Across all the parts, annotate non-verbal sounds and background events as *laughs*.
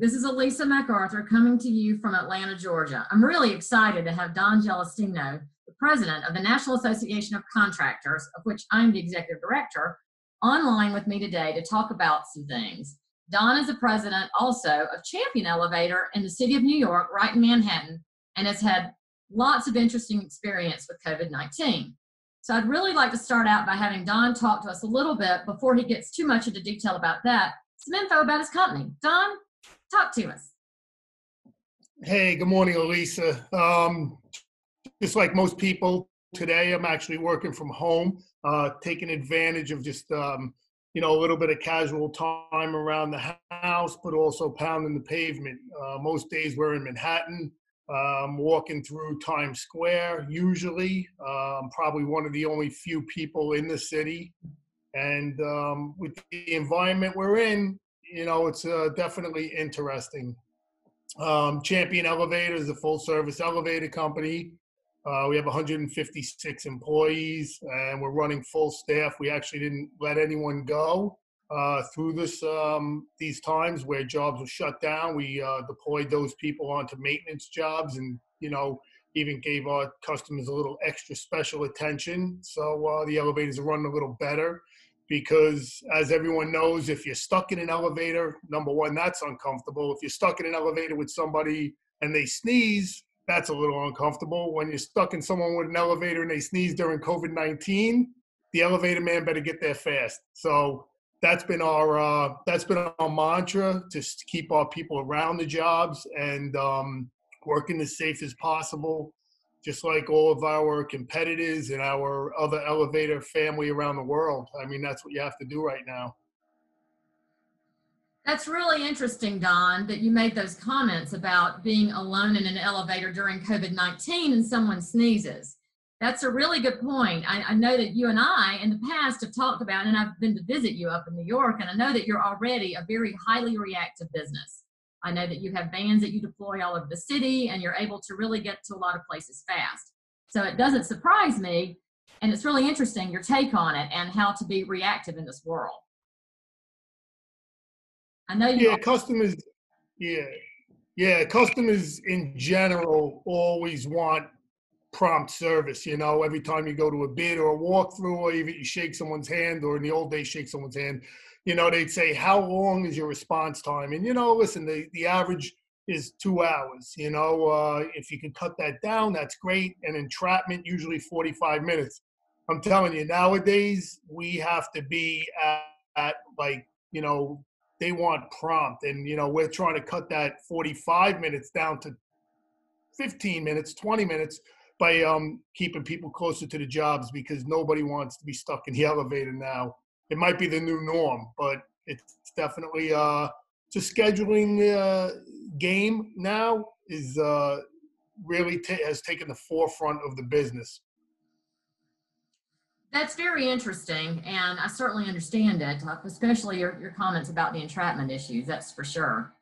This is Elisa MacArthur coming to you from Atlanta, Georgia. I'm really excited to have Don Gelastino, the president of the National Association of Contractors, of which I'm the executive director, online with me today to talk about some things. Don is the president also of Champion Elevator in the city of New York, right in Manhattan, and has had lots of interesting experience with COVID 19. So I'd really like to start out by having Don talk to us a little bit before he gets too much into detail about that. Some info about his company. Don, talk to us. Hey, good morning, Elisa. Um, just like most people today, I'm actually working from home, uh, taking advantage of just um, you know a little bit of casual time around the house, but also pounding the pavement. Uh, most days we're in Manhattan um, walking through Times Square. Usually, um, probably one of the only few people in the city, and um, with the environment we're in, you know, it's uh, definitely interesting. Um, Champion Elevator is a full-service elevator company. Uh, we have 156 employees, and we're running full staff. We actually didn't let anyone go uh, through this um, these times where jobs were shut down. We uh, deployed those people onto maintenance jobs, and you know even gave our customers a little extra special attention. So uh, the elevators are running a little better because, as everyone knows, if you're stuck in an elevator, number one, that's uncomfortable. If you're stuck in an elevator with somebody and they sneeze, that's a little uncomfortable. When you're stuck in someone with an elevator and they sneeze during COVID 19, the elevator man better get there fast. So that's been our uh, that's been our mantra to keep our people around the jobs and um, working as safe as possible just like all of our competitors and our other elevator family around the world i mean that's what you have to do right now that's really interesting don that you made those comments about being alone in an elevator during covid-19 and someone sneezes that's a really good point. I, I, know that you and I in the past have talked about, and I've been to visit you up in New York, and I know that you're already a very highly reactive business. I know that you have vans that you deploy all over the city, and you're able to really get to a lot of places fast. So it doesn't surprise me, and it's really interesting your take on it and how to be reactive in this world. I know you. Yeah, customers. Yeah, yeah, customers in general always want prompt service. You know, every time you go to a bid or a walkthrough, or even you shake someone's hand, or in the old days, shake someone's hand, you know, they'd say, "How long is your response time?" And you know, listen, the the average is two hours. You know, uh, if you can cut that down, that's great. And entrapment usually 45 minutes. I'm telling you, nowadays we have to be at, at like you know they want prompt, and you know we're trying to cut that 45 minutes down to 15 minutes, 20 minutes by um, keeping people closer to the jobs because nobody wants to be stuck in the *laughs* elevator now. It might be the new norm, but it's definitely uh, just scheduling uh, game now is uh, really t- has taken the forefront of the business. That's very interesting, and I certainly understand it, especially your, your comments about the entrapment issues. That's for sure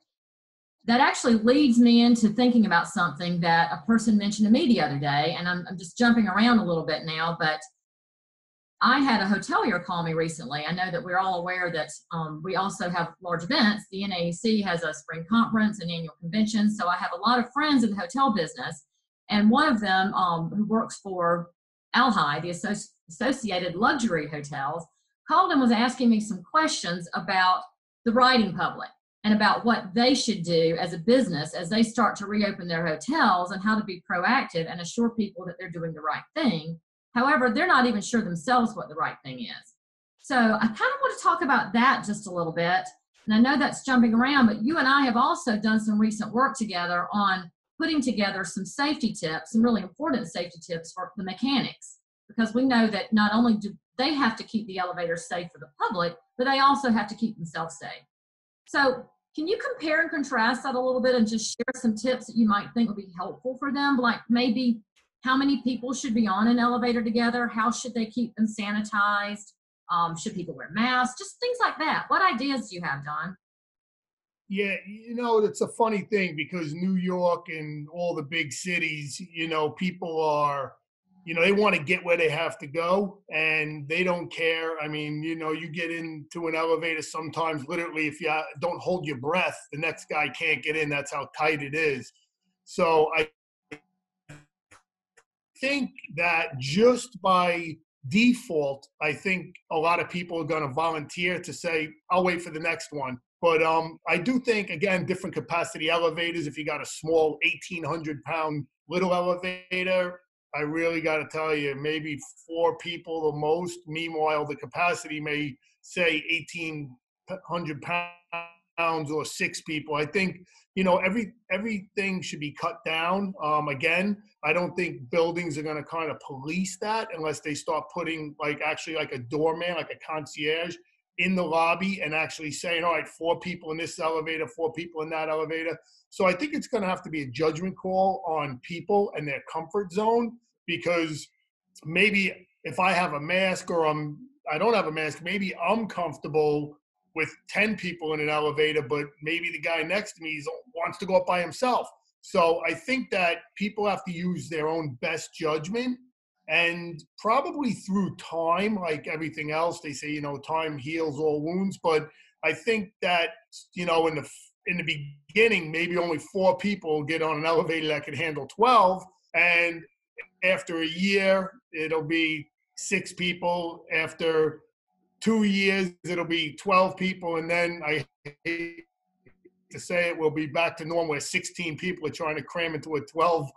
that actually leads me into thinking about something that a person mentioned to me the other day, and I'm, I'm just jumping around a little bit now, but I had a hotelier call me recently. I know that we're all aware that um, we also have large events. The NAEC has a spring conference and annual convention, so I have a lot of friends in the hotel business, and one of them um, who works for ALHI, the Associ- Associated Luxury Hotels, called and was asking me some questions about the riding public and about what they should do as a business as they start to reopen their hotels and how to be proactive and assure people that they're doing the right thing. However, they're not even sure themselves what the right thing is. So I kind of want to talk about that just a little bit. And I know that's jumping around, but you and I have also done some recent work together on putting together some safety tips, some really important safety tips for the mechanics, because we know that not only do they have to keep the elevators safe for the public, but they also have to keep themselves safe. So can you compare and contrast that a little bit and just share some tips that you might think would be helpful for them? Like maybe how many people should be on an elevator together? How should they keep them sanitized? Um, should people wear masks? Just things like that. What ideas do you have, Don? Yeah, you know, it's a funny thing because New York and all the big cities, you know, people are you know, they want to get where they have to go and they don't care. I mean, you know, you get into an elevator sometimes, literally, if you don't hold your breath, the next guy can't get in. That's how tight it is. So I think that just by default, I think a lot of people are going to volunteer to say, I'll wait for the next one. But um, I do think, again, different capacity elevators, if you got a small 1,800 pound little elevator, I really got to tell you, maybe four people the most. Meanwhile, the capacity may say 1,800 pounds or six people. I think you know every everything should be cut down. Um, again, I don't think buildings are going to kind of police that unless they start putting like actually like a doorman, like a concierge in the lobby and actually saying, all right, four people in this elevator, four people in that elevator. So I think it's going to have to be a judgment call on people and their comfort zone because maybe if I have a mask or I'm I don't have a mask, maybe I'm comfortable with 10 people in an elevator, but maybe the guy next to me wants to go up by himself. So I think that people have to use their own best judgment and probably through time, like everything else, they say, you know, time heals all wounds. But I think that, you know, in the in the beginning, maybe only four people get on an elevator that can handle 12. And after a year, it'll be six people. After two years, it'll be 12 people. And then I hate to say it, we'll be back to normal where 16 people are trying to cram into a 12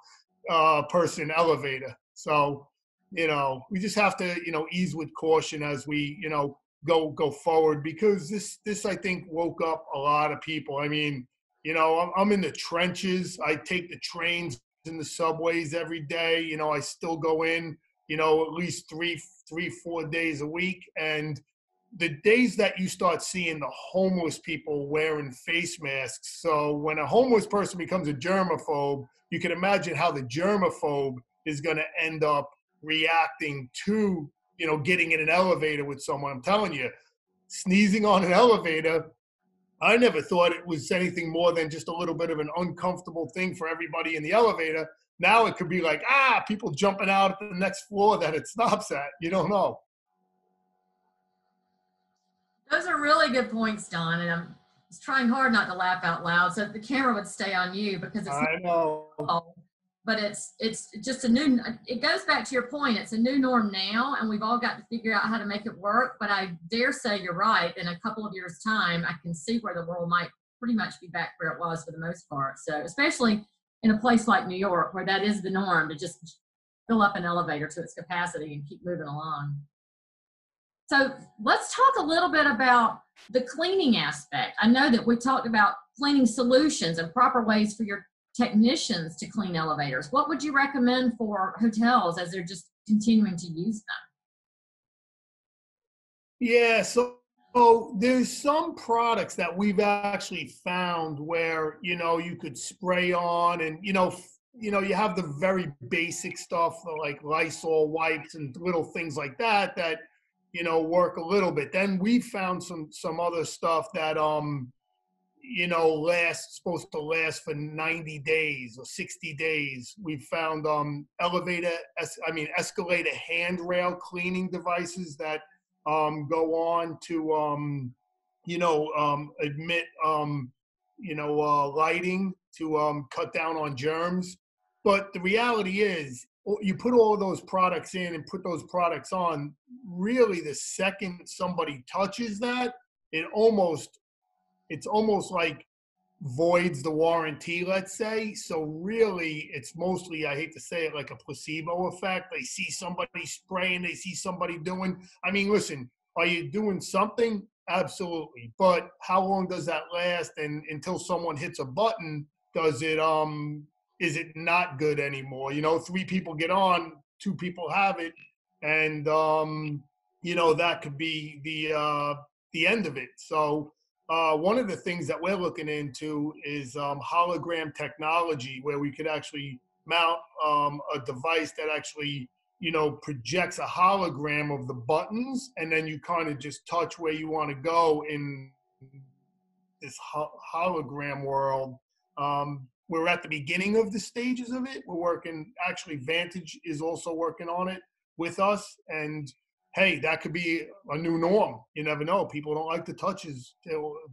uh, person elevator. So, you know, we just have to, you know, ease with caution as we, you know, go go forward because this this I think woke up a lot of people. I mean, you know, I'm, I'm in the trenches. I take the trains in the subways every day. You know, I still go in, you know, at least three, three, four days a week. And the days that you start seeing the homeless people wearing face masks. So when a homeless person becomes a germaphobe, you can imagine how the germaphobe is going to end up reacting to, you know, getting in an elevator with someone. I'm telling you, sneezing on an elevator I never thought it was anything more than just a little bit of an uncomfortable thing for everybody in the elevator. Now it could be like, ah, people jumping out at the next floor that it stops at. You don't know. Those are really good points, Don. And I'm trying hard not to laugh out loud so the camera would stay on you because it's I know but it's it's just a new it goes back to your point it's a new norm now and we've all got to figure out how to make it work but i dare say you're right in a couple of years time i can see where the world might pretty much be back where it was for the most part so especially in a place like new york where that is the norm to just fill up an elevator to its capacity and keep moving along. So let's talk a little bit about the cleaning aspect. I know that we talked about cleaning solutions and proper ways for your technicians to clean elevators. What would you recommend for hotels as they're just continuing to use them? Yeah, so, so there's some products that we've actually found where you know you could spray on, and you know, you know, you have the very basic stuff like Lysol wipes and little things like that that you know work a little bit. Then we found some some other stuff that um you know, last supposed to last for 90 days or 60 days. We found um, elevator, es- I mean, escalator handrail cleaning devices that um, go on to, um, you know, um, admit, um, you know, uh, lighting to um, cut down on germs. But the reality is, you put all those products in and put those products on. Really, the second somebody touches that, it almost it's almost like voids the warranty, let's say. So really, it's mostly, I hate to say it, like a placebo effect. They see somebody spraying, they see somebody doing. I mean, listen, are you doing something? Absolutely. But how long does that last? And until someone hits a button, does it um is it not good anymore? You know, three people get on, two people have it, and um, you know, that could be the uh the end of it. So uh, one of the things that we're looking into is um, hologram technology, where we could actually mount um, a device that actually, you know, projects a hologram of the buttons, and then you kind of just touch where you want to go in this ho- hologram world. Um, we're at the beginning of the stages of it. We're working, actually, Vantage is also working on it with us. And hey, that could be a new norm. You never know. People don't like to touch his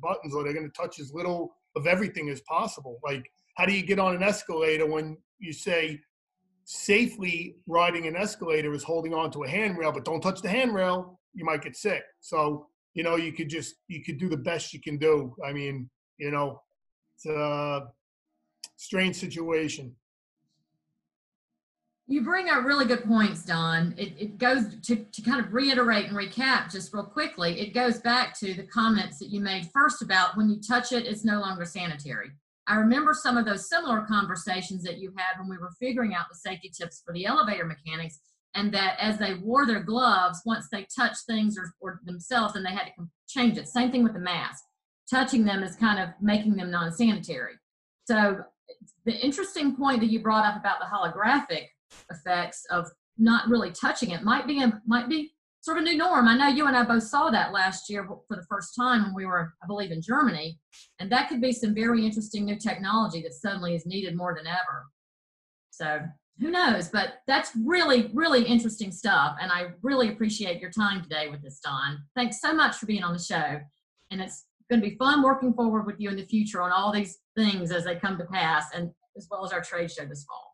buttons, or they're going to touch as little of everything as possible. Like, how do you get on an escalator when you say safely riding an escalator is holding on to a handrail, but don't touch the handrail, you might get sick. So, you know, you could just, you could do the best you can do. I mean, you know, it's a strange situation. You bring up really good points, Don. It, it goes to, to kind of reiterate and recap just real quickly. It goes back to the comments that you made first about when you touch it, it's no longer sanitary. I remember some of those similar conversations that you had when we were figuring out the safety tips for the elevator mechanics, and that as they wore their gloves, once they touched things or, or themselves, then they had to change it. Same thing with the mask. Touching them is kind of making them non sanitary. So, the interesting point that you brought up about the holographic effects of not really touching it might be a, might be sort of a new norm. I know you and I both saw that last year for the first time when we were, I believe, in Germany, and that could be some very interesting new technology that suddenly is needed more than ever. So who knows? But that's really, really interesting stuff, and I really appreciate your time today with this, Don. Thanks so much for being on the show, and it's going to be fun working forward with you in the future on all these things as they come to pass, and as well as our trade show this fall.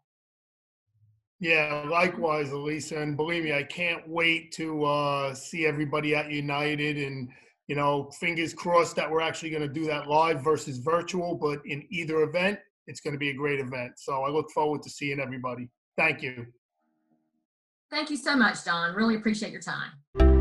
Yeah, likewise, Elisa. And believe me, I can't wait to uh, see everybody at United. And, you know, fingers crossed that we're actually going to do that live versus virtual. But in either event, it's going to be a great event. So I look forward to seeing everybody. Thank you. Thank you so much, Don. Really appreciate your time.